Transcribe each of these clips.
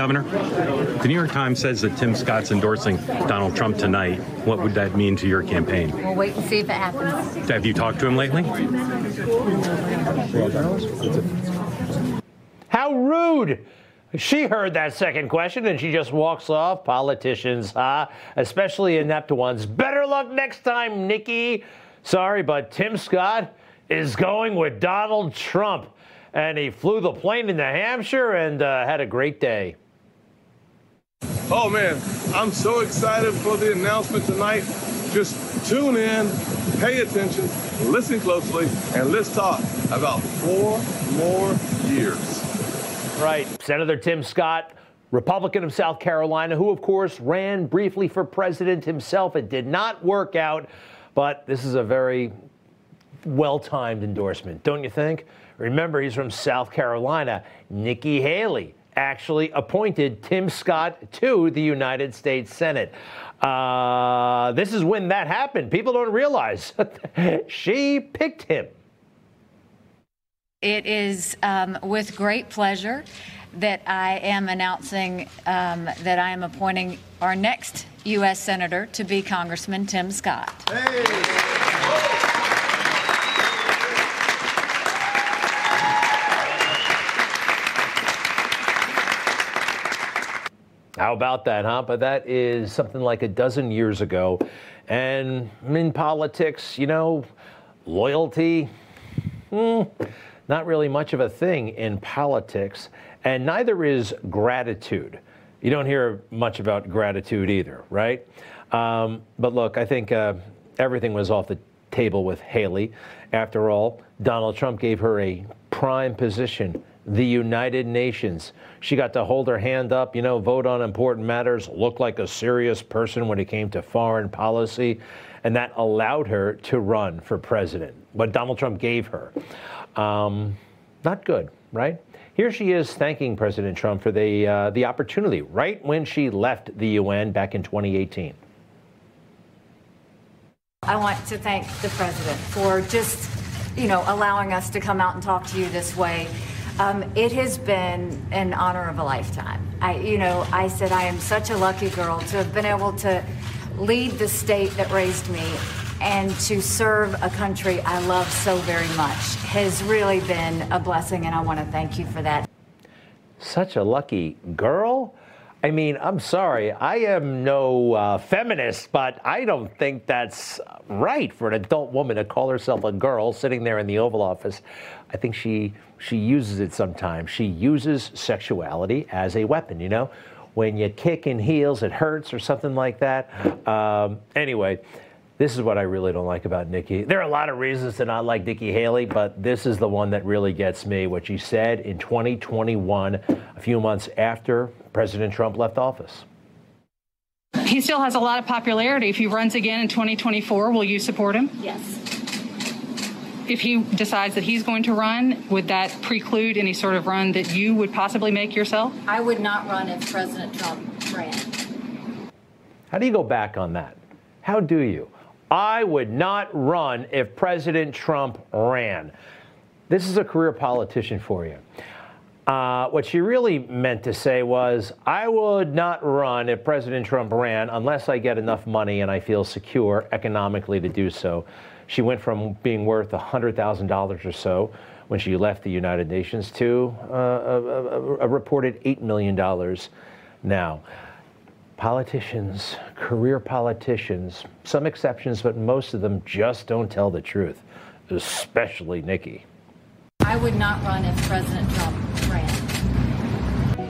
Governor, the New York Times says that Tim Scott's endorsing Donald Trump tonight. What would that mean to your campaign? We'll wait and see if it happens. Have you talked to him lately? How rude! She heard that second question and she just walks off. Politicians, huh? Especially inept ones. Better luck next time, Nikki. Sorry, but Tim Scott is going with Donald Trump. And he flew the plane into Hampshire and uh, had a great day. Oh man, I'm so excited for the announcement tonight. Just tune in, pay attention, listen closely, and let's talk about four more years. Right. Senator Tim Scott, Republican of South Carolina, who, of course, ran briefly for president himself. It did not work out, but this is a very well timed endorsement, don't you think? Remember, he's from South Carolina. Nikki Haley actually appointed Tim Scott to the United States Senate. Uh, this is when that happened. People don't realize she picked him. It is um, with great pleasure that I am announcing um, that I am appointing our next U.S. Senator to be Congressman Tim Scott. Hey. How about that, huh? But that is something like a dozen years ago. And in politics, you know, loyalty, hmm, not really much of a thing in politics. And neither is gratitude. You don't hear much about gratitude either, right? Um, but look, I think uh, everything was off the table with Haley. After all, Donald Trump gave her a prime position the United Nations. She got to hold her hand up, you know, vote on important matters, look like a serious person when it came to foreign policy, and that allowed her to run for president. What Donald Trump gave her. Um, not good, right? Here she is thanking President Trump for the, uh, the opportunity right when she left the UN back in 2018. I want to thank the president for just, you know, allowing us to come out and talk to you this way. Um, it has been an honor of a lifetime. I, you know, I said I am such a lucky girl to have been able to lead the state that raised me and to serve a country I love so very much has really been a blessing, and I want to thank you for that. Such a lucky girl. I mean, I'm sorry, I am no uh, feminist, but I don't think that's right for an adult woman to call herself a girl sitting there in the Oval Office. I think she she uses it sometimes. She uses sexuality as a weapon. You know, when you kick in heels, it hurts or something like that. Um, anyway. This is what I really don't like about Nikki. There are a lot of reasons to not like Nikki Haley, but this is the one that really gets me. What she said in 2021, a few months after President Trump left office. He still has a lot of popularity. If he runs again in 2024, will you support him? Yes. If he decides that he's going to run, would that preclude any sort of run that you would possibly make yourself? I would not run if President Trump ran. How do you go back on that? How do you? I would not run if President Trump ran. This is a career politician for you. Uh, what she really meant to say was, I would not run if President Trump ran unless I get enough money and I feel secure economically to do so. She went from being worth $100,000 or so when she left the United Nations to uh, a, a, a reported $8 million now politicians, career politicians, some exceptions, but most of them just don't tell the truth, especially Nikki. I would not run if President Trump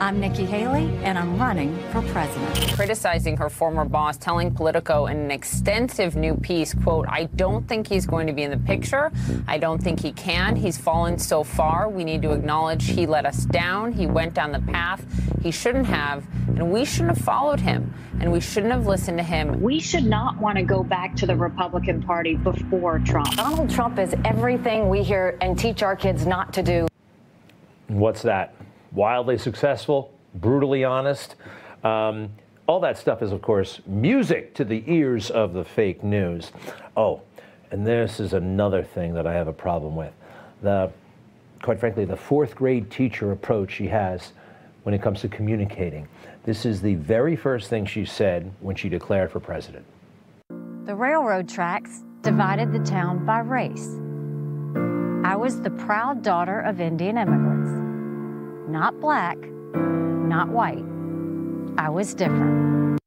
I'm Nikki Haley, and I'm running for president. Criticizing her former boss, telling Politico in an extensive new piece, quote, I don't think he's going to be in the picture. I don't think he can. He's fallen so far. We need to acknowledge he let us down. He went down the path he shouldn't have, and we shouldn't have followed him, and we shouldn't have listened to him. We should not want to go back to the Republican Party before Trump. Donald Trump is everything we hear and teach our kids not to do. What's that? Wildly successful, brutally honest. Um, all that stuff is, of course, music to the ears of the fake news. Oh, and this is another thing that I have a problem with. The, quite frankly, the fourth grade teacher approach she has when it comes to communicating. This is the very first thing she said when she declared for president. The railroad tracks divided the town by race. I was the proud daughter of Indian immigrants. Not black, not white. I was different.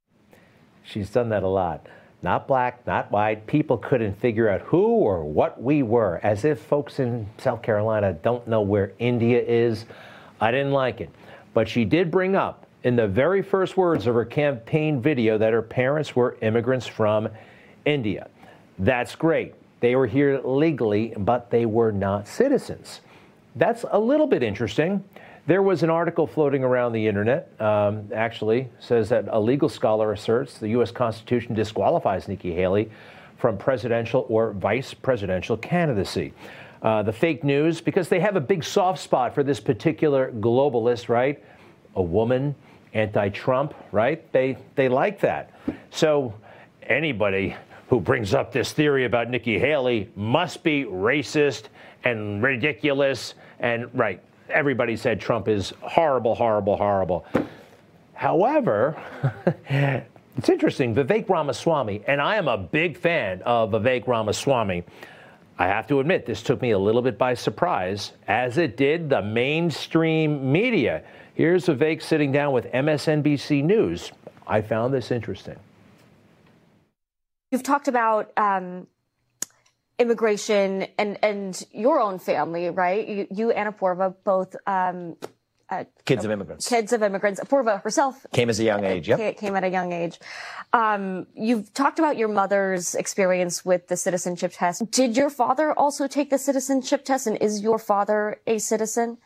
She's done that a lot. Not black, not white. People couldn't figure out who or what we were, as if folks in South Carolina don't know where India is. I didn't like it. But she did bring up in the very first words of her campaign video that her parents were immigrants from India. That's great. They were here legally, but they were not citizens. That's a little bit interesting. There was an article floating around the internet, um, actually, says that a legal scholar asserts the U.S. Constitution disqualifies Nikki Haley from presidential or vice presidential candidacy. Uh, the fake news, because they have a big soft spot for this particular globalist, right? A woman, anti Trump, right? They, they like that. So anybody who brings up this theory about Nikki Haley must be racist and ridiculous and, right, everybody said Trump is horrible, horrible, horrible. However, it's interesting. Vivek Ramaswamy, and I am a big fan of Vivek Ramaswamy. I have to admit, this took me a little bit by surprise, as it did the mainstream media. Here's Vivek sitting down with MSNBC News. I found this interesting. You've talked about um, immigration and and your own family, right? You, you and Apoorva both. Um, uh, kids of immigrants. Kids of immigrants. Apoorva herself came as a young age. Yep. Came at a young age. Um, you've talked about your mother's experience with the citizenship test. Did your father also take the citizenship test, and is your father a citizen?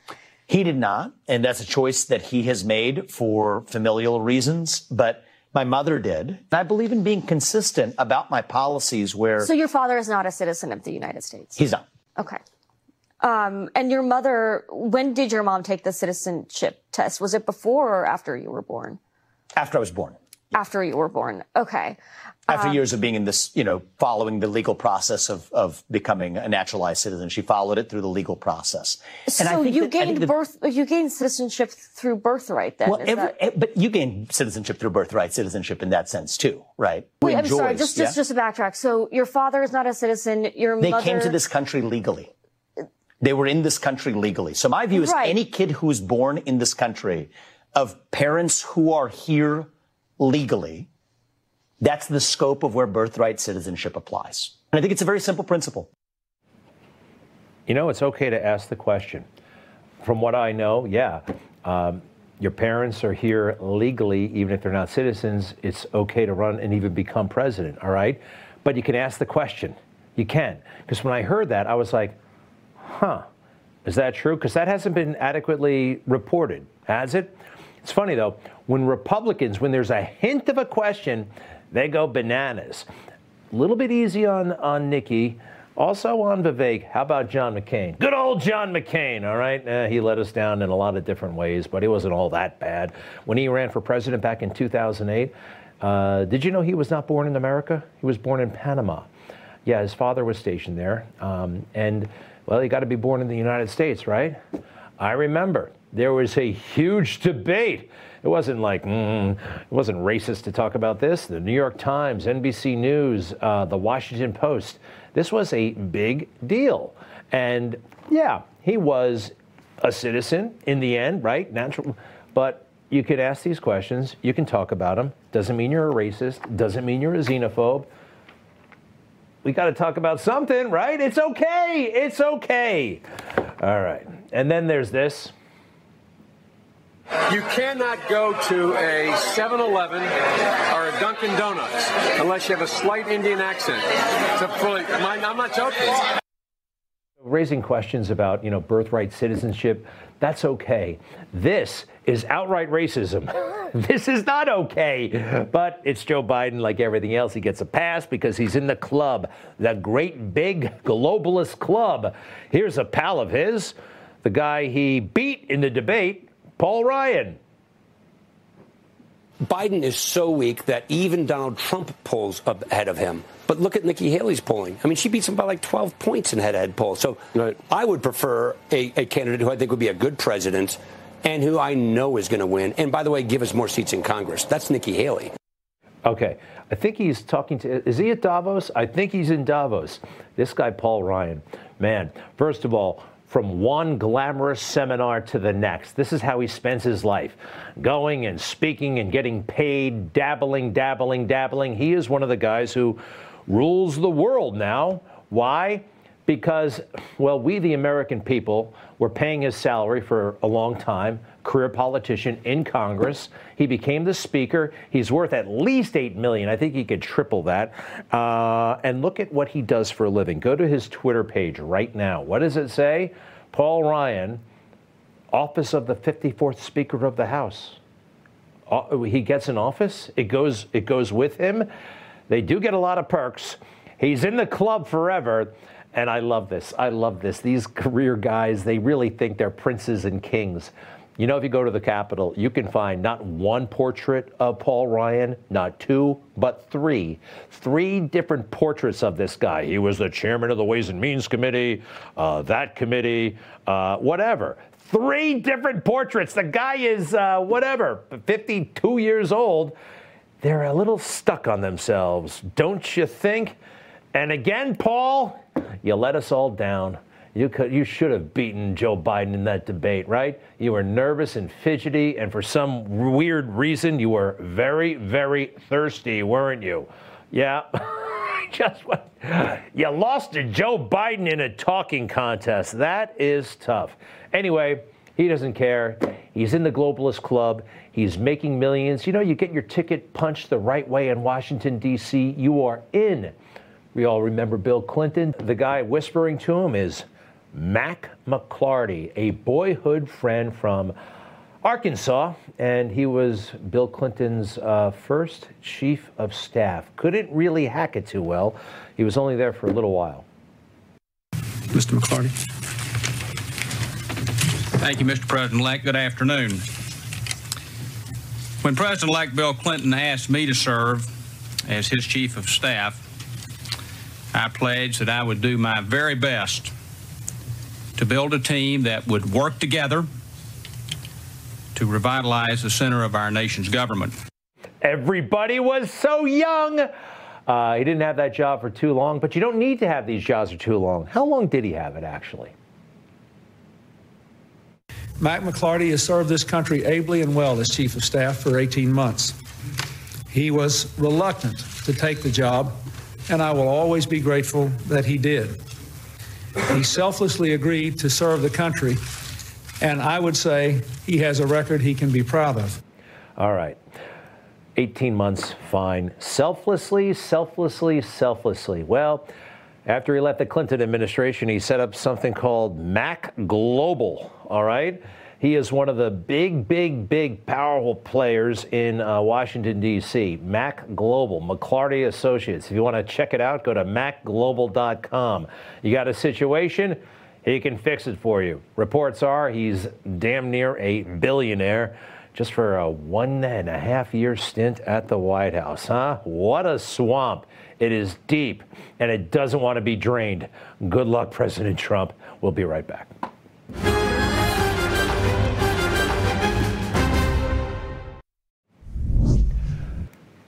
He did not, and that's a choice that he has made for familial reasons. But my mother did. I believe in being consistent about my policies where. So your father is not a citizen of the United States? He's not. Okay. Um, and your mother, when did your mom take the citizenship test? Was it before or after you were born? After I was born. After you were born. Okay. After um, years of being in this, you know, following the legal process of, of becoming a naturalized citizen, she followed it through the legal process. And so you that, gained the, birth, you gained citizenship through birthright then? Well, every, that... Eh, but you gained citizenship through birthright citizenship in that sense too, right? Wait, I'm sorry, just, just, yeah? just to backtrack. So your father is not a citizen, your they mother... came to this country legally. They were in this country legally. So my view is right. any kid who is born in this country of parents who are here legally, that's the scope of where birthright citizenship applies. And I think it's a very simple principle. You know, it's okay to ask the question. From what I know, yeah, um, your parents are here legally, even if they're not citizens. It's okay to run and even become president, all right? But you can ask the question. You can. Because when I heard that, I was like, huh, is that true? Because that hasn't been adequately reported, has it? It's funny, though, when Republicans, when there's a hint of a question, they go bananas. A little bit easy on, on Nikki. Also on Vivek, how about John McCain? Good old John McCain, all right? Eh, he let us down in a lot of different ways, but he wasn't all that bad. When he ran for president back in 2008, uh, did you know he was not born in America? He was born in Panama. Yeah, his father was stationed there. Um, and, well, you got to be born in the United States, right? I remember there was a huge debate it wasn't like, mm, it wasn't racist to talk about this. The New York Times, NBC News, uh, the Washington Post. This was a big deal. And yeah, he was a citizen in the end, right? Natural. But you could ask these questions, you can talk about them. Doesn't mean you're a racist, doesn't mean you're a xenophobe. We got to talk about something, right? It's okay. It's okay. All right. And then there's this. You cannot go to a 7 Eleven or a Dunkin' Donuts unless you have a slight Indian accent. Fully, I'm not joking. Raising questions about, you know, birthright citizenship, that's okay. This is outright racism. this is not okay. But it's Joe Biden, like everything else. He gets a pass because he's in the club, the great big globalist club. Here's a pal of his, the guy he beat in the debate, Paul Ryan. Biden is so weak that even Donald Trump pulls ahead of him. But look at Nikki Haley's polling. I mean, she beats him by like 12 points in head-to-head polls. So right. I would prefer a, a, candidate who I think would be a good president and who I know is going to win. And by the way, give us more seats in Congress. That's Nikki Haley. Okay. I think he's talking to, is he at Davos? I think he's in Davos. This guy, Paul Ryan. Man, first of all, from one glamorous seminar to the next. This is how he spends his life going and speaking and getting paid, dabbling, dabbling, dabbling. He is one of the guys who rules the world now. Why? Because, well, we, the American people, were paying his salary for a long time, career politician in Congress. He became the speaker. He's worth at least eight million. I think he could triple that. Uh, and look at what he does for a living. Go to his Twitter page right now. What does it say? Paul Ryan, office of the 54th Speaker of the House. Uh, he gets an office. It goes. It goes with him. They do get a lot of perks. He's in the club forever. And I love this. I love this. These career guys, they really think they're princes and kings. You know, if you go to the Capitol, you can find not one portrait of Paul Ryan, not two, but three. Three different portraits of this guy. He was the chairman of the Ways and Means Committee, uh, that committee, uh, whatever. Three different portraits. The guy is, uh, whatever, 52 years old. They're a little stuck on themselves, don't you think? And again, Paul, you let us all down. You could, you should have beaten Joe Biden in that debate, right? You were nervous and fidgety, and for some weird reason, you were very, very thirsty, weren't you? Yeah. Just what you lost to Joe Biden in a talking contest. That is tough. Anyway, he doesn't care. He's in the globalist club. He's making millions. You know, you get your ticket punched the right way in Washington, D.C., you are in. We all remember Bill Clinton. The guy whispering to him is Mac McLarty, a boyhood friend from Arkansas, and he was Bill Clinton's uh, first chief of staff. Couldn't really hack it too well. He was only there for a little while. Mr. McLarty. Thank you, Mr. President-elect. Good afternoon. When President-elect Bill Clinton asked me to serve as his chief of staff, I pledged that I would do my very best to build a team that would work together to revitalize the center of our nation's government. Everybody was so young. Uh, he didn't have that job for too long, but you don't need to have these jobs for too long. How long did he have it, actually? Mac McLarty has served this country ably and well as Chief of Staff for 18 months. He was reluctant to take the job and I will always be grateful that he did. He selflessly agreed to serve the country, and I would say he has a record he can be proud of. All right. 18 months, fine. Selflessly, selflessly, selflessly. Well, after he left the Clinton administration, he set up something called Mac Global, all right? He is one of the big, big, big, powerful players in uh, Washington, D.C. Mac Global, McLarty Associates. If you want to check it out, go to macglobal.com. You got a situation? He can fix it for you. Reports are he's damn near a billionaire just for a one and a half year stint at the White House, huh? What a swamp. It is deep and it doesn't want to be drained. Good luck, President Trump. We'll be right back.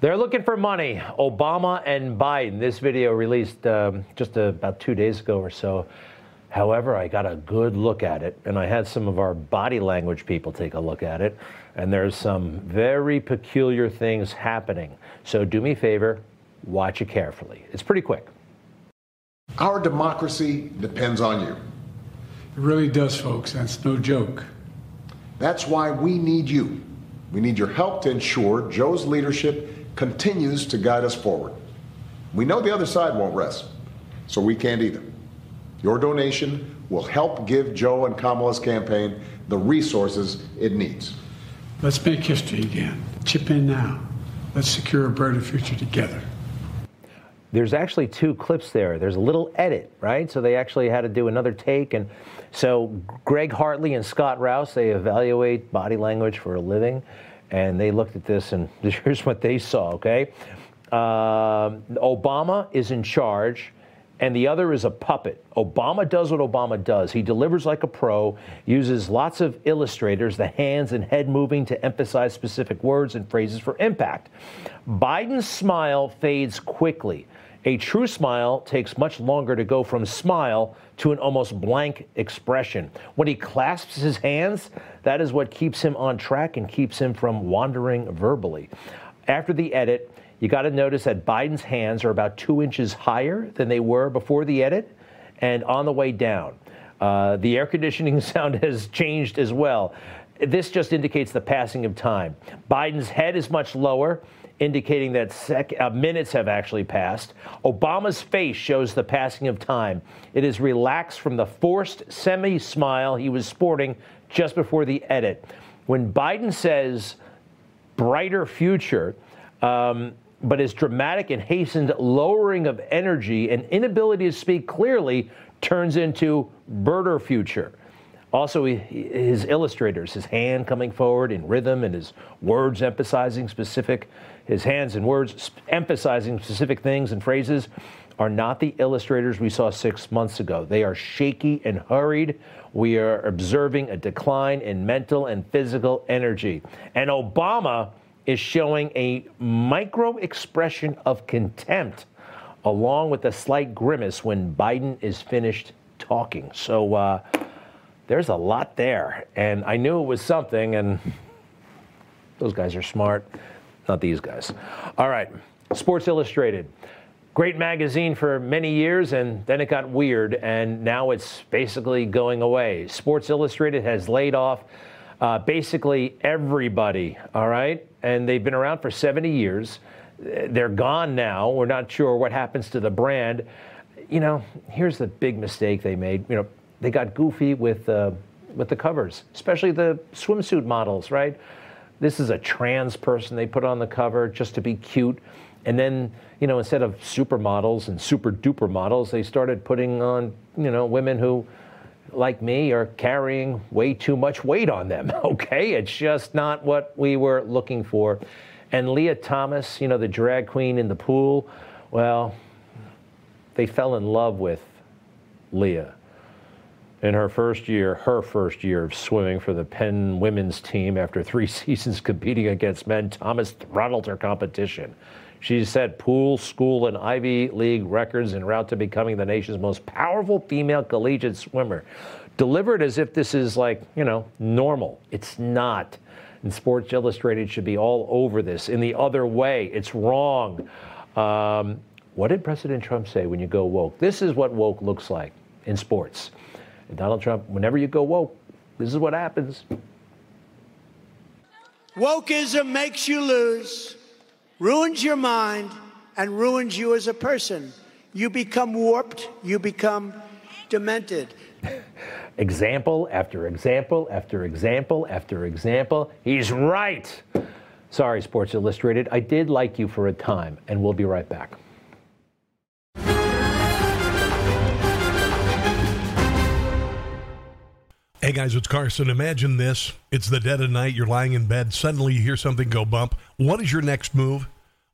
They're looking for money. Obama and Biden. This video released um, just about two days ago or so. However, I got a good look at it, and I had some of our body language people take a look at it, and there's some very peculiar things happening. So do me a favor, watch it carefully. It's pretty quick. Our democracy depends on you. It really does, folks. That's no joke. That's why we need you. We need your help to ensure Joe's leadership continues to guide us forward. We know the other side won't rest, so we can't either. Your donation will help give Joe and Kamala's campaign the resources it needs. Let's make history again. Chip in now. Let's secure a brighter future together. There's actually two clips there. There's a little edit, right? So they actually had to do another take. And so Greg Hartley and Scott Rouse, they evaluate body language for a living and they looked at this, and here's what they saw. Okay, uh, Obama is in charge, and the other is a puppet. Obama does what Obama does. He delivers like a pro, uses lots of illustrators, the hands and head moving to emphasize specific words and phrases for impact. Biden's smile fades quickly. A true smile takes much longer to go from smile to an almost blank expression. When he clasps his hands, that is what keeps him on track and keeps him from wandering verbally. After the edit, you got to notice that Biden's hands are about two inches higher than they were before the edit and on the way down. Uh, the air conditioning sound has changed as well. This just indicates the passing of time. Biden's head is much lower, indicating that sec- uh, minutes have actually passed. Obama's face shows the passing of time. It is relaxed from the forced semi smile he was sporting just before the edit. When Biden says brighter future, um, but his dramatic and hastened lowering of energy and inability to speak clearly turns into birder future. Also, his illustrators, his hand coming forward in rhythm and his words emphasizing specific, his hands and words emphasizing specific things and phrases are not the illustrators we saw six months ago. They are shaky and hurried. We are observing a decline in mental and physical energy. And Obama is showing a micro expression of contempt along with a slight grimace when Biden is finished talking. So uh, there's a lot there. And I knew it was something, and those guys are smart, not these guys. All right, Sports Illustrated. Great magazine for many years, and then it got weird, and now it's basically going away. Sports Illustrated has laid off uh, basically everybody, all right? And they've been around for 70 years. They're gone now. We're not sure what happens to the brand. You know, here's the big mistake they made. You know, they got goofy with uh, with the covers, especially the swimsuit models, right? This is a trans person they put on the cover just to be cute. And then, you know, instead of supermodels and super duper models, they started putting on, you know, women who like me are carrying way too much weight on them. Okay, it's just not what we were looking for. And Lia Thomas, you know, the drag queen in the pool, well, they fell in love with Lia. In her first year, her first year of swimming for the Penn women's team after three seasons competing against men, Thomas throttled her competition. She set pool, school, and Ivy League records en route to becoming the nation's most powerful female collegiate swimmer. Delivered as if this is like, you know, normal. It's not. And Sports Illustrated should be all over this. In the other way, it's wrong. Um, what did President Trump say when you go woke? This is what woke looks like in sports. Donald Trump, whenever you go woke, this is what happens. Wokeism makes you lose ruins your mind, and ruins you as a person. You become warped, you become demented. Example after example after example after example. He's right. Sorry, Sports Illustrated. I did like you for a time, and we'll be right back. Hey guys, it's Carson. Imagine this. It's the dead of night. You're lying in bed. Suddenly you hear something go bump. What is your next move?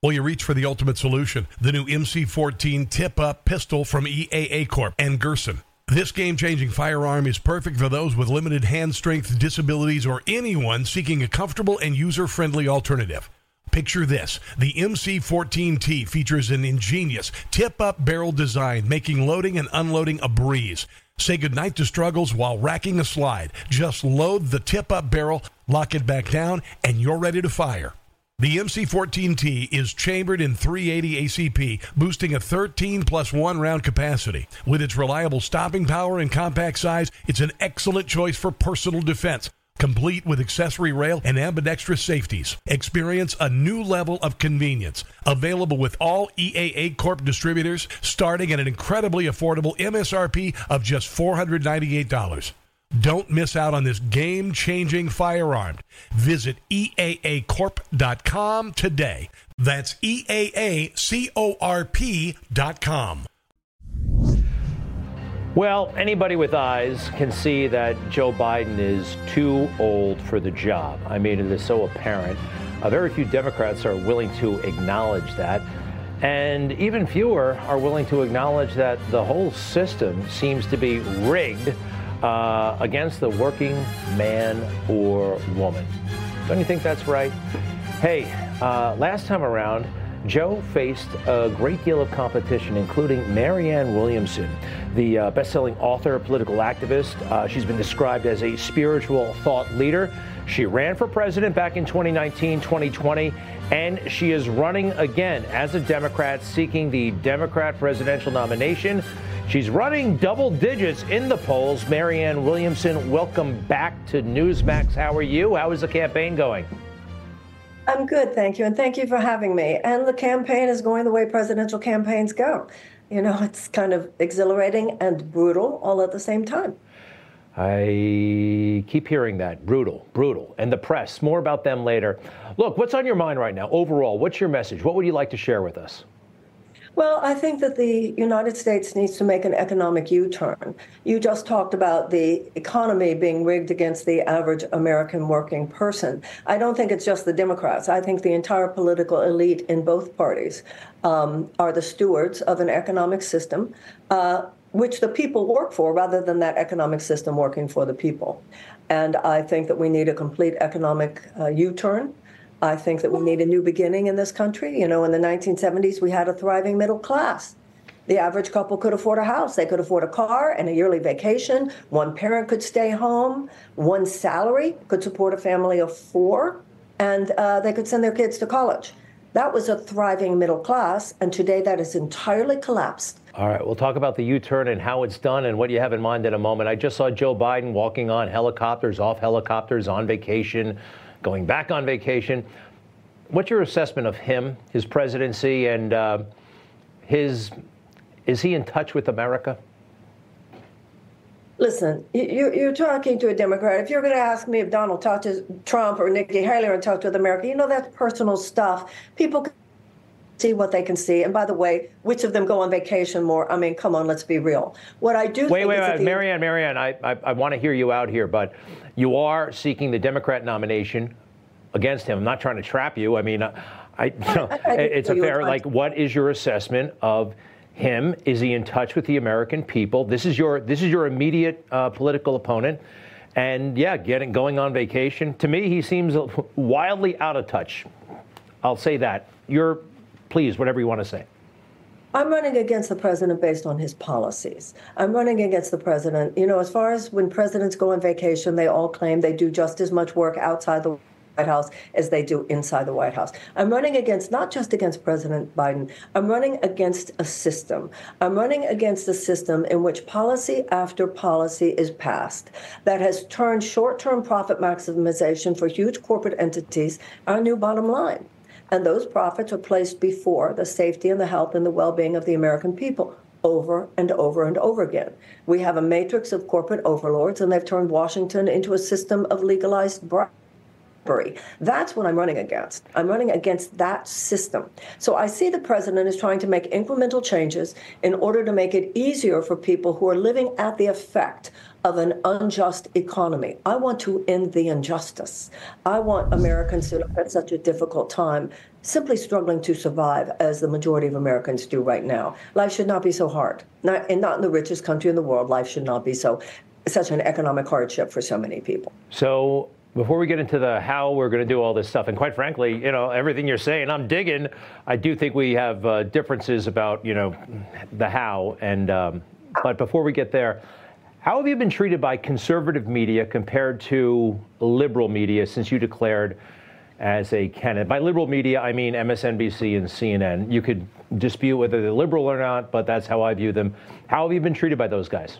Well, you reach for the ultimate solution the new MC14 tip up pistol from EAA Corp and Girsan. This game changing firearm is perfect for those with limited hand strength, disabilities, or anyone seeking a comfortable and user friendly alternative. Picture this the MC14T features an ingenious tip up barrel design, making loading and unloading a breeze. Say goodnight to struggles while racking a slide. Just load the tip up barrel, lock it back down, and you're ready to fire. The MC14T is chambered in 380 ACP, boosting a 13 plus 1 round capacity. With its reliable stopping power and compact size, it's an excellent choice for personal defense. Complete with accessory rail and ambidextrous safeties. Experience a new level of convenience. Available with all EAA Corp distributors, starting at an incredibly affordable MSRP of just $498. Don't miss out on this game changing firearm. Visit EAAcorp.com today. That's EAACORP.com. Well, anybody with eyes can see that Joe Biden is too old for the job. I mean, it is so apparent. Uh, very few Democrats are willing to acknowledge that. And even fewer are willing to acknowledge that the whole system seems to be rigged uh, against the working man or woman. Don't you think that's right? Hey, uh, last time around, Joe faced a great deal of competition, including Marianne Williamson, the uh, best selling author, political activist. Uh, she's been described as a spiritual thought leader. She ran for president back in 2019, 2020, and she is running again as a Democrat, seeking the Democrat presidential nomination. She's running double digits in the polls. Marianne Williamson, welcome back to Newsmax. How are you? How is the campaign going? I'm good, thank you. And thank you for having me. And the campaign is going the way presidential campaigns go. You know, it's kind of exhilarating and brutal all at the same time. I keep hearing that. Brutal, brutal. And the press, more about them later. Look, what's on your mind right now overall? What's your message? What would you like to share with us? Well, I think that the United States needs to make an economic U turn. You just talked about the economy being rigged against the average American working person. I don't think it's just the Democrats. I think the entire political elite in both parties um, are the stewards of an economic system. Uh, which the people work for rather than that economic system working for the people. And I think that we need a complete economic uh, U turn. I think that we need a new beginning in this country. You know, in the 1970s, we had a thriving middle class. The average couple could afford a house, they could afford a car and a yearly vacation. One parent could stay home. One salary could support a family of four, and uh, they could send their kids to college. That was a thriving middle class, and today that has entirely collapsed. All right, we'll talk about the U turn and how it's done and what you have in mind in a moment. I just saw Joe Biden walking on helicopters, off helicopters, on vacation going back on vacation. What's your assessment of him, his presidency, and uh, his is he in touch with America? Listen, you, are talking to a Democrat. If you're going to ask me if Donald talked to Trump or Nikki Haley and talked with America, you know that's personal stuff. People see what they can see. And by the way, which of them go on vacation more? I mean, come on, let's be real. What I do wait, wait, wait, Marianne, Marianne, I, I, I want to hear you out here, but you are seeking the Democrat nomination against him. I'm not trying to trap you. I mean, I, I you know, it's a fair like. What is your assessment of him? Is he in touch with the American people? This is your this is your immediate uh, political opponent, and yeah, getting going on vacation. To me, he seems wildly out of touch. I'll say that. You're please, whatever you want to say. I'm running against the president based on his policies. I'm running against the president. You know, as far as when presidents go on vacation, they all claim they do just as much work outside the White House as they do inside the White House. I'm running against, not just against President Biden, I'm running against a system. I'm running against a system in which policy after policy is passed that has turned short term profit maximization for huge corporate entities our new bottom line. And those profits are placed before the safety and the health and the well being of the American people over and over and over again. We have a matrix of corporate overlords, and they've turned Washington into a system of legalized bribery. That's what I'm running against. I'm running against that system. So I see the president is trying to make incremental changes in order to make it easier for people who are living at the effect of an unjust economy. I want to end the injustice. I want Americans who have such a difficult time simply struggling to survive as the majority of Americans do right now. Life should not be so hard. Not, and not in the richest country in the world, life should not be so such an economic hardship for so many people. So before we get into the how we're going to do all this stuff, and quite frankly, you know, everything you're saying, I'm digging. I do think we have uh, differences about, you know, the how. And um, but before we get there, how have you been treated by conservative media compared to liberal media since you declared as a candidate? By liberal media, I mean MSNBC and CNN. You could dispute whether they're liberal or not, but that's how I view them. How have you been treated by those guys?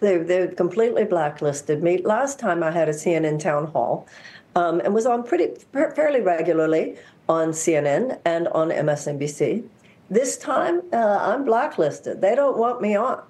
They, they're completely blacklisted me. Last time I had a CNN town hall um, and was on pretty fairly regularly on CNN and on MSNBC. This time uh, I'm blacklisted. They don't want me on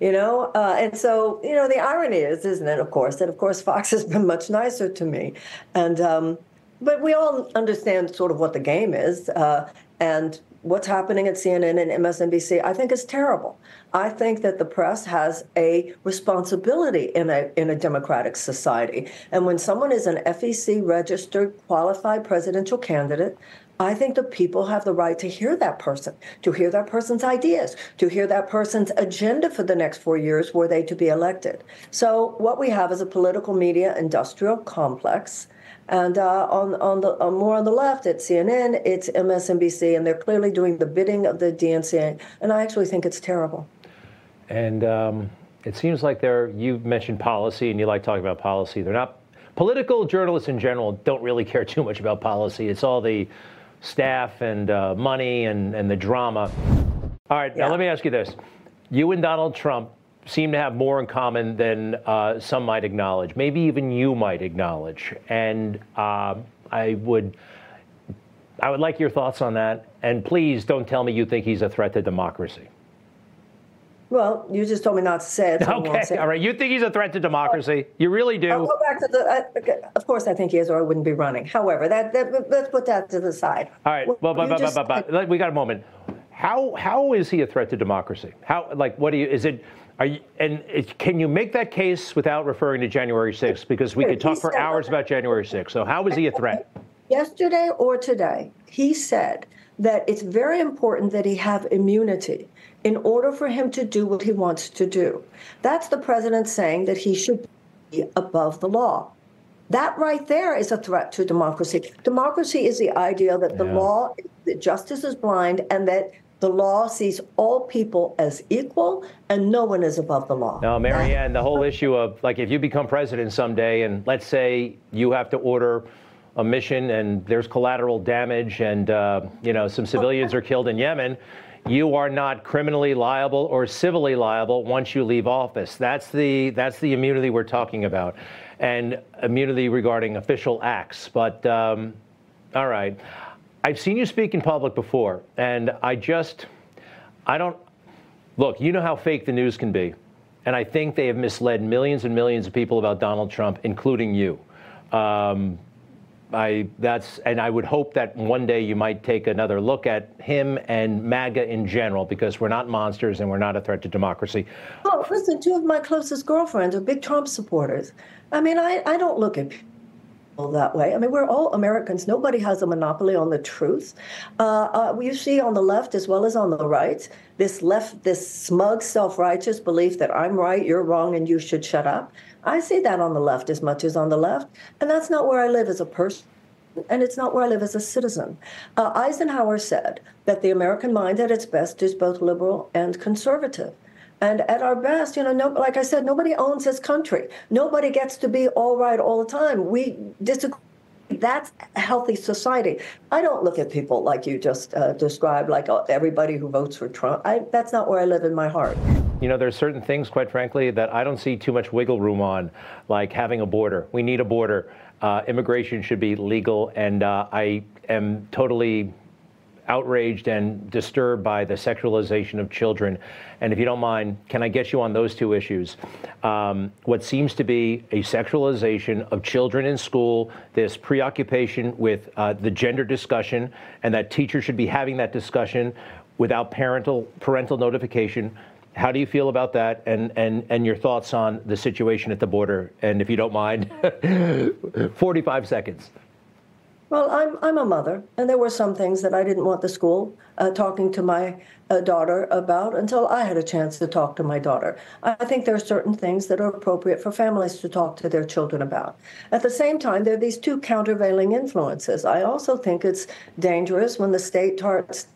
you know uh, and so you know the irony is isn't it of course that of course fox has been much nicer to me and um, but we all understand sort of what the game is uh, and what's happening at CNN and MSNBC, I think is terrible. I think that the press has a responsibility in a in a democratic society. And when someone is an FEC registered qualified presidential candidate, I think the people have the right to hear that person, to hear that person's ideas, to hear that person's agenda for the next four years were they to be elected. So what we have is a political media industrial complex. And uh, on, on the on more on the left, it's CNN, it's MSNBC, and they're clearly doing the bidding of the DNC. And I actually think it's terrible. And um, it seems like they're, you mentioned policy and you like talking about policy. They're not, political journalists in general don't really care too much about policy. It's all the staff and uh, money and, and the drama. All right, yeah. now let me ask you this. You and Donald Trump seem to have more in common than uh, some might acknowledge, maybe even you might acknowledge. And uh, I would. I would like your thoughts on that. And please don't tell me you think he's a threat to democracy. Well, you just told me not to say it. So okay, say all right. You think he's a threat to democracy? You really do. I'll go back to the. Uh, of course, I think he is, or I wouldn't be running. However, that, that let's put that to the side. All right. Well, but, but, just, but, but, we got a moment. How how is he a threat to democracy? How like what do you is it? Are you, and it, can you make that case without referring to January 6th? Because we could talk for hours about January 6th. So how is he a threat? Yesterday or today, he said that it's very important that he have immunity in order for him to do what he wants to do. That's the president saying that he should be above the law. That right there is a threat to democracy. Democracy is the idea that the yeah. law, that justice is blind, and that the law sees all people as equal and no one is above the law. No, Marianne, the whole issue of like if you become president someday and let's say you have to order a mission and there's collateral damage and uh, you know some civilians are killed in Yemen, you are not criminally liable or civilly liable once you leave office. That's the that's the immunity we're talking about, and immunity regarding official acts. But um, all right, I've seen you speak in public before, and I just I don't look. You know how fake the news can be, and I think they have misled millions and millions of people about Donald Trump, including you. Um, I that's and I would hope that one day you might take another look at him and MAGA in general because we're not monsters and we're not a threat to democracy. Oh, listen, two of my closest girlfriends are big Trump supporters. I mean, I, I don't look at that way. I mean, we're all Americans. Nobody has a monopoly on the truth. Uh, uh, you see on the left as well as on the right this left, this smug, self-righteous belief that I'm right, you're wrong, and you should shut up. I see that on the left as much as on the left, and that's not where I live as a person. And it's not where I live as a citizen. Uh, Eisenhower said that the American mind at its best is both liberal and conservative. And at our best, you know, no, like I said, nobody owns this country. Nobody gets to be all right all the time. We disagree that's a healthy society. I don't look at people like you just uh, described, like uh, everybody who votes for Trump. I, that's not where I live in my heart. You know, there's certain things, quite frankly, that I don't see too much wiggle room on, like having a border. We need a border. Uh, immigration should be legal, and uh, I am totally outraged and disturbed by the sexualization of children. And if you don't mind, can I get you on those two issues? Um, what seems to be a sexualization of children in school, this preoccupation with uh, the gender discussion, and that teachers should be having that discussion without parental parental notification. How do you feel about that and, and, and your thoughts on the situation at the border? And if you don't mind, 45 seconds. Well, I'm, I'm a mother, and there were some things that I didn't want the school uh, talking to my uh, daughter about until I had a chance to talk to my daughter. I think there are certain things that are appropriate for families to talk to their children about. At the same time, there are these two countervailing influences. I also think it's dangerous when the state starts,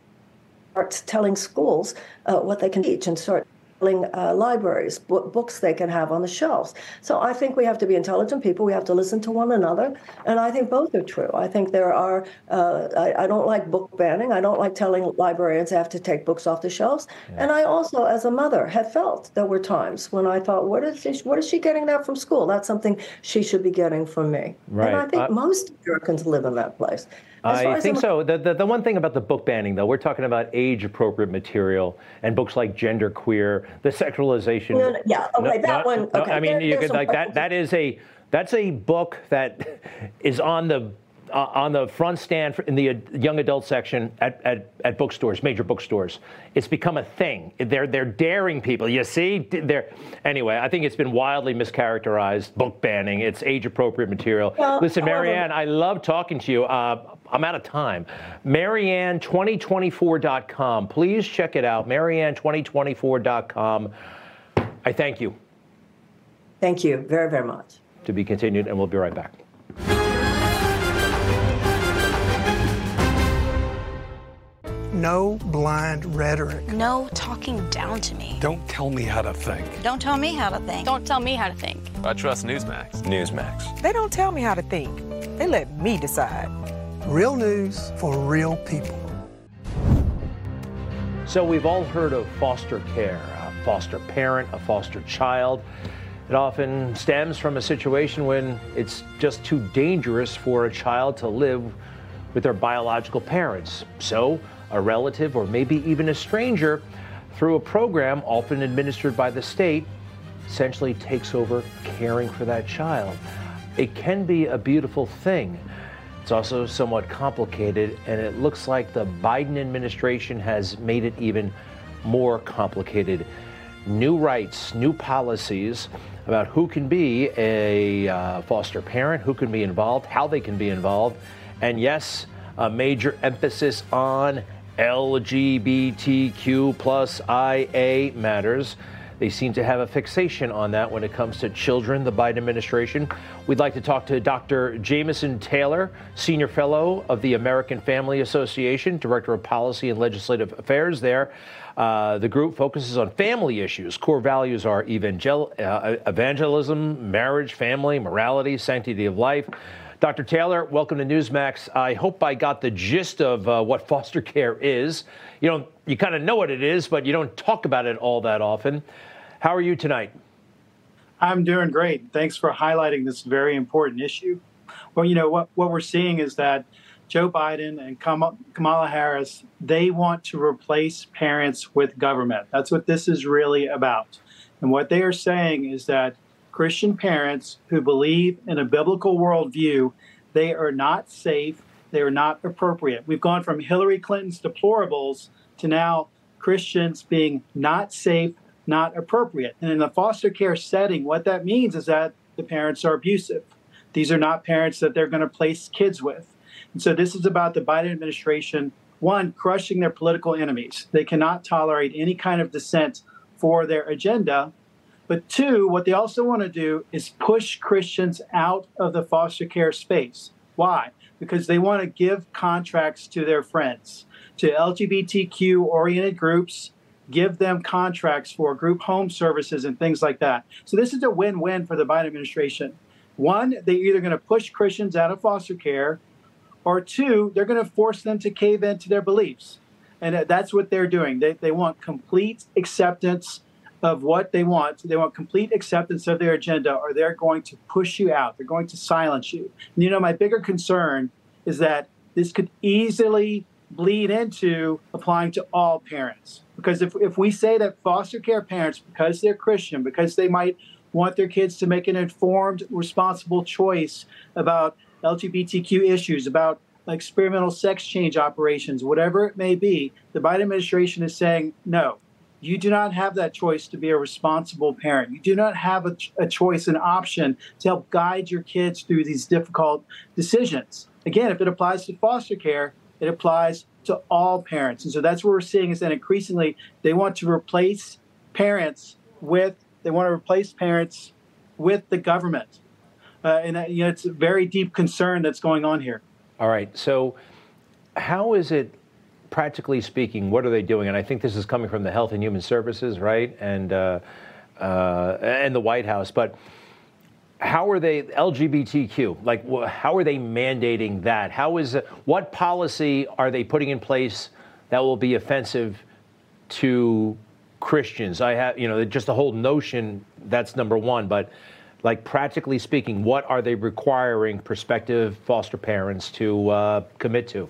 starts telling schools uh, what they can teach and start uh, libraries, books they can have on the shelves. So I think we have to be intelligent people. We have to listen to one another, and I think both are true. I think there are. Uh, I, I, don't like book banning. I don't like telling librarians they have to take books off the shelves. Yeah. And I also, as a mother, have felt there were times when I thought, "What is she, what is she getting that from school? That's something she should be getting from me." Right. And I think uh, most Americans live in that place. I think so. The, the, the, one thing about the book banning, though, we're talking about age appropriate material and books like Gender Queer, the sexualization. No, no, yeah, okay, no, that one. Okay, I mean, there, you could like that. That is a that's a book that is on the uh, on the front stand in the young adult section at, at, at bookstores, major bookstores. It's become a thing. They're they're daring people. You see, they're anyway. I think it's been wildly mischaracterized. Book banning. It's age appropriate material. Well, Listen, Marianne, I love talking to you. Uh, I'm out of time. Marianne2024.com. Please check it out. Marianne2024.com. I thank you. Thank you very, very much. To be continued, and we'll be right back. No blind rhetoric. No talking down to me. Don't tell me how to think. Don't tell me how to think. Don't tell me how to think. I trust Newsmax. Newsmax. They don't tell me how to think. They let me decide. Real news for real people. So we've all heard of foster care, a foster parent, a foster child. It often stems from a situation when it's just too dangerous for a child to live with their biological parents. So a relative or maybe even a stranger through a program often administered by the state essentially takes over caring for that child. It can be a beautiful thing. It's also somewhat complicated, and it looks like the Biden administration has made it even more complicated. New rights, new policies about who can be a uh, foster parent, who can be involved, how they can be involved, and yes, a major emphasis on LGBTQ plus IA matters. They seem to have a fixation on that when it comes to children, the Biden administration. We'd like to talk to Dr. Jameson Taylor, Senior Fellow of the American Family Association, Director of Policy and Legislative Affairs there. Uh, the group focuses on family issues. Core values are evangel- uh, evangelism, marriage, family, morality, sanctity of life. Dr. Taylor, welcome to Newsmax. I hope I got the gist of uh, what foster care is. You know, you kind of know what it is, but you don't talk about it all that often. How are you tonight? I'm doing great. Thanks for highlighting this very important issue. Well, you know, what, what we're seeing is that Joe Biden and Kamala Harris, they want to replace parents with government. That's what this is really about. And what they are saying is that Christian parents who believe in a biblical worldview, they are not safe, they are not appropriate. We've gone from Hillary Clinton's deplorables to now Christians being not safe, not appropriate. And in the foster care setting, what that means is that the parents are abusive. These are not parents that they're going to place kids with. And so this is about the Biden administration, one, crushing their political enemies. They cannot tolerate any kind of dissent for their agenda. But two, what they also want to do is push Christians out of the foster care space. Why? Because they want to give contracts to their friends, to LGBTQ oriented groups, give them contracts for group home services and things like that. So this is a win win for the Biden administration. One, they're either going to push Christians out of foster care, or two, they're going to force them to cave into their beliefs. And uh, that's what they're doing. They, they want complete acceptance of what they want. They want complete acceptance of their agenda, or they're going to push you out. They're going to silence you. And you know, my bigger concern is that this could easily bleed into applying to all parents. Because if, if we say that foster care parents, because they're Christian, because they might want their kids to make an informed, responsible choice about LGBTQ issues, about experimental sex change operations, whatever it may be, the Biden administration is saying, no, you do not have that choice to be a responsible parent. You do not have a, a, choice, an option to help guide your kids through these difficult decisions. Again, if it applies to foster care, it applies to all parents. And so that's what we're seeing is that increasingly they want to replace parents with, they want to replace parents with the government. Uh, and uh, you know, it's a very deep concern that's going on here. All right. So, how is it practically speaking, what are they doing? And I think this is coming from the Health and Human Services, right, and uh, uh, and the White House. But how are they LGBTQ? Like, how are they mandating that? How is what policy are they putting in place that will be offensive to Christians? I have, you know, just the whole notion. That's number one, but. Like practically speaking, what are they requiring prospective foster parents to uh, commit to?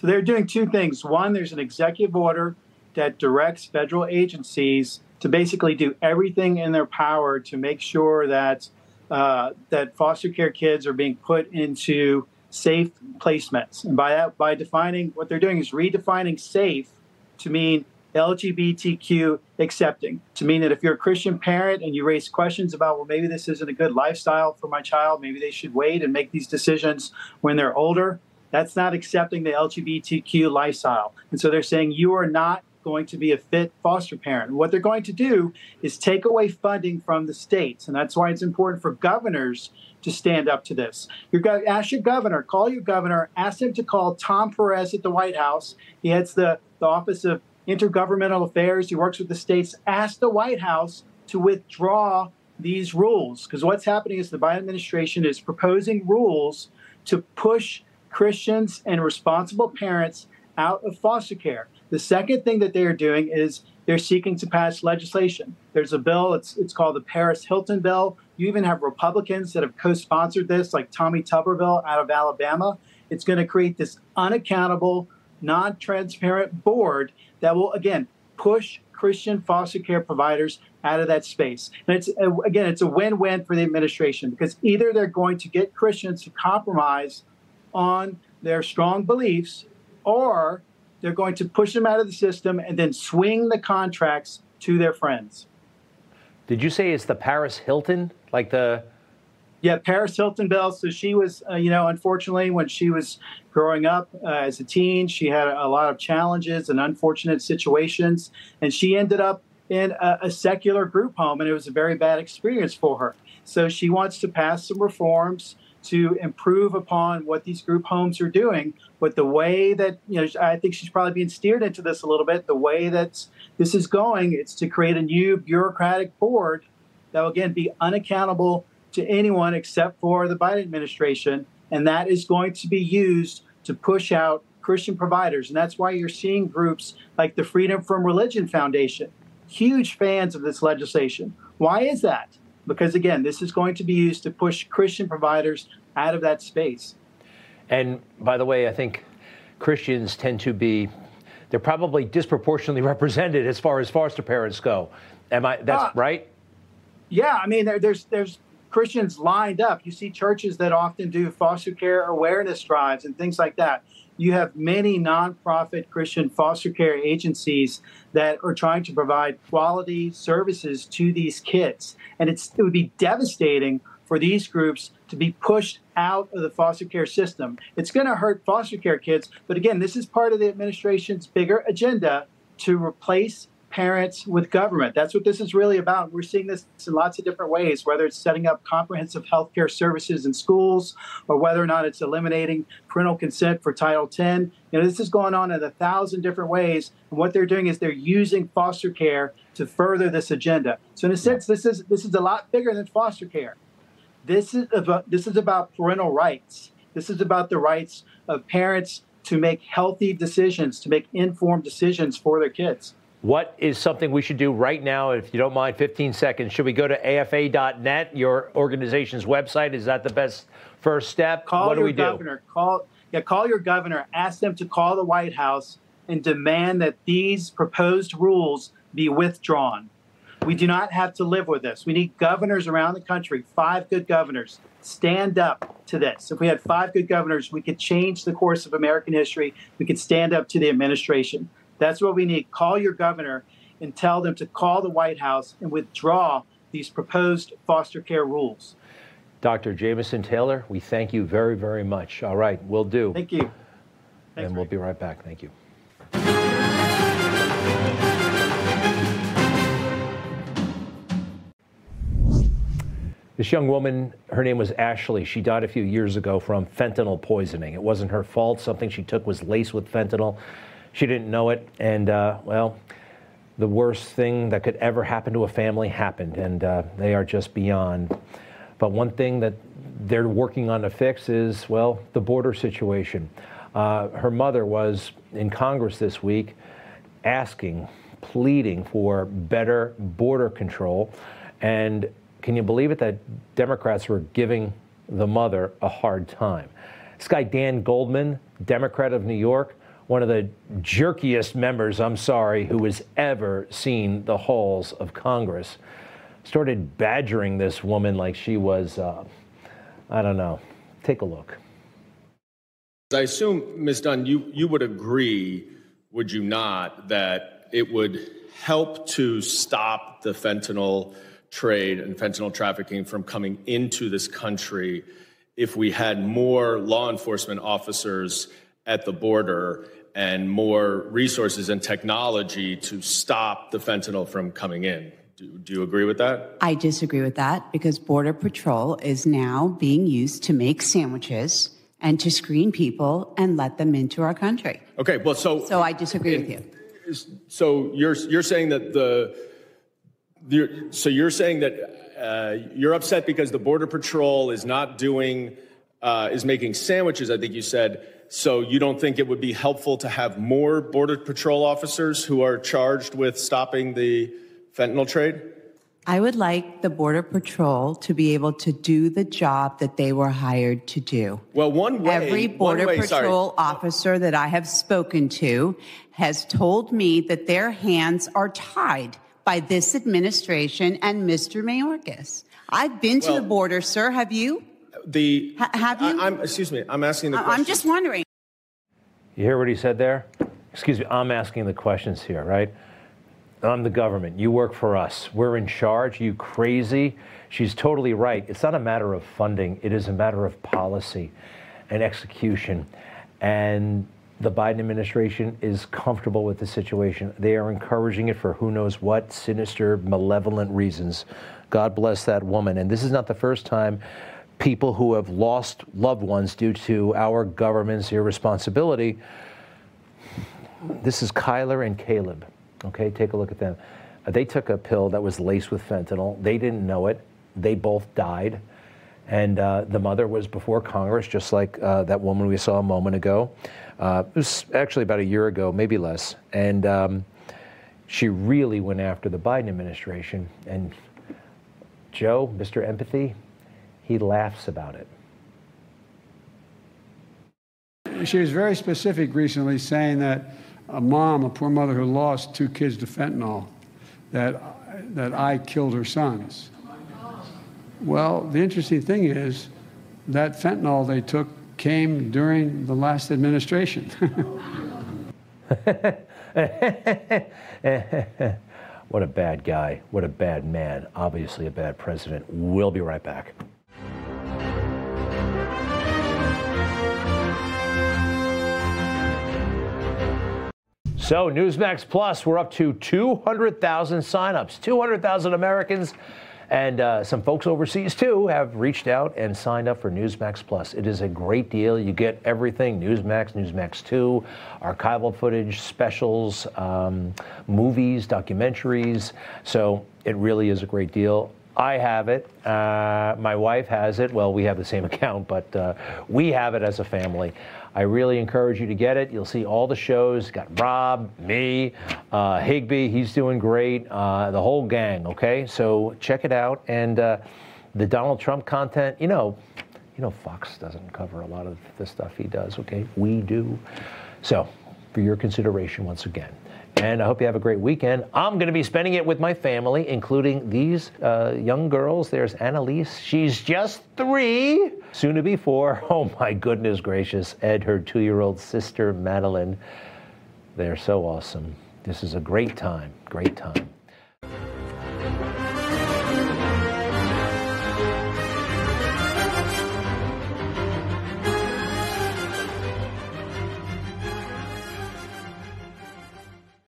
So they're doing two things. One, there's an executive order that directs federal agencies to basically do everything in their power to make sure that uh, that foster care kids are being put into safe placements. And by that, by defining what they're doing is redefining safe to mean LGBTQ accepting, to mean that if you're a Christian parent and you raise questions about, well, maybe this isn't a good lifestyle for my child, maybe they should wait and make these decisions when they're older, that's not accepting the LGBTQ lifestyle. And so they're saying you are not going to be a fit foster parent. What they're going to do is take away funding from the states. And that's why it's important for governors to stand up to this. You're ask your governor, call your governor, ask him to call Tom Perez at the White House. He heads the, the Office of Intergovernmental Affairs. He works with the states. Ask the White House to withdraw these rules. Because what's happening is the Biden administration is proposing rules to push Christians and responsible parents out of foster care. The second thing that they are doing is they're seeking to pass legislation. There's a bill, it's, it's called the Paris Hilton bill. You even have Republicans that have co sponsored this, like Tommy Tuberville out of Alabama. It's going to create this unaccountable, non transparent board that will, again, push Christian foster care providers out of that space. And it's, again, it's a win win for the administration because either they're going to get Christians to compromise on their strong beliefs or they're going to push them out of the system and then swing the contracts to their friends. Did you say it's the Paris Hilton? Like the. Yeah, Paris Hilton Bell. So she was, uh, you know, unfortunately, when she was growing up uh, as a teen, she had a lot of challenges and unfortunate situations. And she ended up in a, a secular group home, and it was a very bad experience for her. So she wants to pass some reforms to improve upon what these group homes are doing. But the way that, you know, I think she's probably being steered into this a little bit. The way that this is going, it's to create a new bureaucratic board that will, again, be unaccountable to anyone except for the Biden administration. And that is going to be used to push out Christian providers. And that's why you're seeing groups like the Freedom from Religion Foundation, huge fans of this legislation. Why is that? because again, this is going to be used to push Christian providers out of that space. And by the way, I think Christians tend to be they're probably disproportionately represented as far as foster parents go. Am I that's uh, right? Yeah, I mean there, there's there's Christians lined up. You see churches that often do foster care awareness drives and things like that you have many nonprofit Christian foster care agencies that are trying to provide quality services to these kids. And it's, it would be devastating for these groups to be pushed out of the foster care system. It's going to hurt foster care kids. But again, this is part of the administration's bigger agenda to replace parents with government. That's what this is really about. We're seeing this in lots of different ways, whether it's setting up comprehensive health care services in schools or whether or not it's eliminating parental consent for Title X. You know, this is going on in a thousand different ways. And what they're doing is they're using foster care to further this agenda. So in a sense, this is this is a lot bigger than foster care. This is about this is about parental rights. This is about the rights of parents to make healthy decisions, to make informed decisions for their kids. What is something we should do right now, if you don't mind, 15 seconds? Should we go to afa.net, your organization's website? Is that the best first step? Call what do we governor. do? Call, yeah, call your governor. Ask them to call the White House and demand that these proposed rules be withdrawn. We do not have to live with this. We need governors around the country, five good governors, stand up to this. If we had five good governors, we could change the course of American history. We could stand up to the administration. That's what we need. Call your governor and tell them to call the White House and withdraw these proposed foster care rules. Dr. Jameson Taylor, we thank you very, very much. All right, we'll do. Thank you. Thanks, and we'll be right back. Thank you. This young woman, her name was Ashley. She died a few years ago from fentanyl poisoning. It wasn't her fault. Something she took was laced with fentanyl. She didn't know it. And, uh, well, the worst thing that could ever happen to a family happened, and uh, they are just beyond. But one thing that they're working on to fix is, well, the border situation. Uh, her mother was in Congress this week asking, pleading for better border control. And can you believe it that Democrats were giving the mother a hard time? This guy, Dan Goldman, Democrat of New York, one of the jerkiest members, I'm sorry, who has ever seen the halls of Congress, started badgering this woman like she was, uh, I don't know. Take a look. I assume, Ms. Dunn, you, you would agree, would you not, that it would help to stop the fentanyl trade and fentanyl trafficking from coming into this country if we had more law enforcement officers at the border and more resources and technology to stop the fentanyl from coming in. Do, do, you agree with that? I disagree with that because Border Patrol is now being used to make sandwiches and to screen people and let them into our country. Okay, well, so so I disagree with you. So you're you're saying that the you're, so you're saying that uh, you're upset because the Border Patrol is not doing uh, is making sandwiches. I think you said. So you don't think it would be helpful to have more Border Patrol officers who are charged with stopping the fentanyl trade? I would like the Border Patrol to be able to do the job that they were hired to do. Well, one way. Every Border way, Patrol sorry. officer that I have spoken to has told me that their hands are tied by this administration and Mr. Mayorkas. I've been to Well, the border, sir. Have you? The Ha- have you? I, am excuse me. I'm asking the I- question. I'm just wondering. You hear what he said there? Excuse me, I'm asking the questions here, right? I'm the government. You work for us. We're in charge. You crazy? She's totally right. It's not a matter of funding, it is a matter of policy and execution. And the Biden administration is comfortable with the situation. They are encouraging it for who knows what sinister, malevolent reasons. God bless that woman. And this is not the first time people who have lost loved ones due to our government's irresponsibility. This is Kyler and Caleb. Okay, take a look at them. They took a pill that was laced with fentanyl. They didn't know it. They both died. And uh, the mother was before Congress, just like uh, that woman we saw a moment ago. Uh, it was actually about a year ago, maybe less. And um, she really went after the Biden administration. And Joe, Mr. Empathy, he laughs about it. She was very specific recently, saying that a mom, a poor mother who lost two kids to fentanyl, that that I killed her sons. Well, the interesting thing is that fentanyl they took came during the last administration. what a bad guy. What a bad man. Obviously, a bad president. We'll be right back. So, Newsmax Plus, we're up to 200,000 signups. 200,000 Americans and uh, some folks overseas too have reached out and signed up for Newsmax Plus. It is a great deal. You get everything Newsmax, Newsmax 2, archival footage, specials, um, movies, documentaries. So, it really is a great deal. I have it. Uh, my wife has it. Well, we have the same account, but uh, we have it as a family. I really encourage you to get it. You'll see all the shows. Got Rob, me, uh, Higbie. He's doing great. Uh, the whole gang. Okay, so check it out. And uh, the Donald Trump content. You know, you know, Fox doesn't cover a lot of the stuff he does. Okay, we do. So, for your consideration, once again. And I hope you have a great weekend. I'm going to be spending it with my family, including these uh, young girls. There's Annalise. She's just three, soon to be four. Oh my goodness gracious. Ed, her two year old sister, Madeline. They're so awesome. This is a great time. Great time.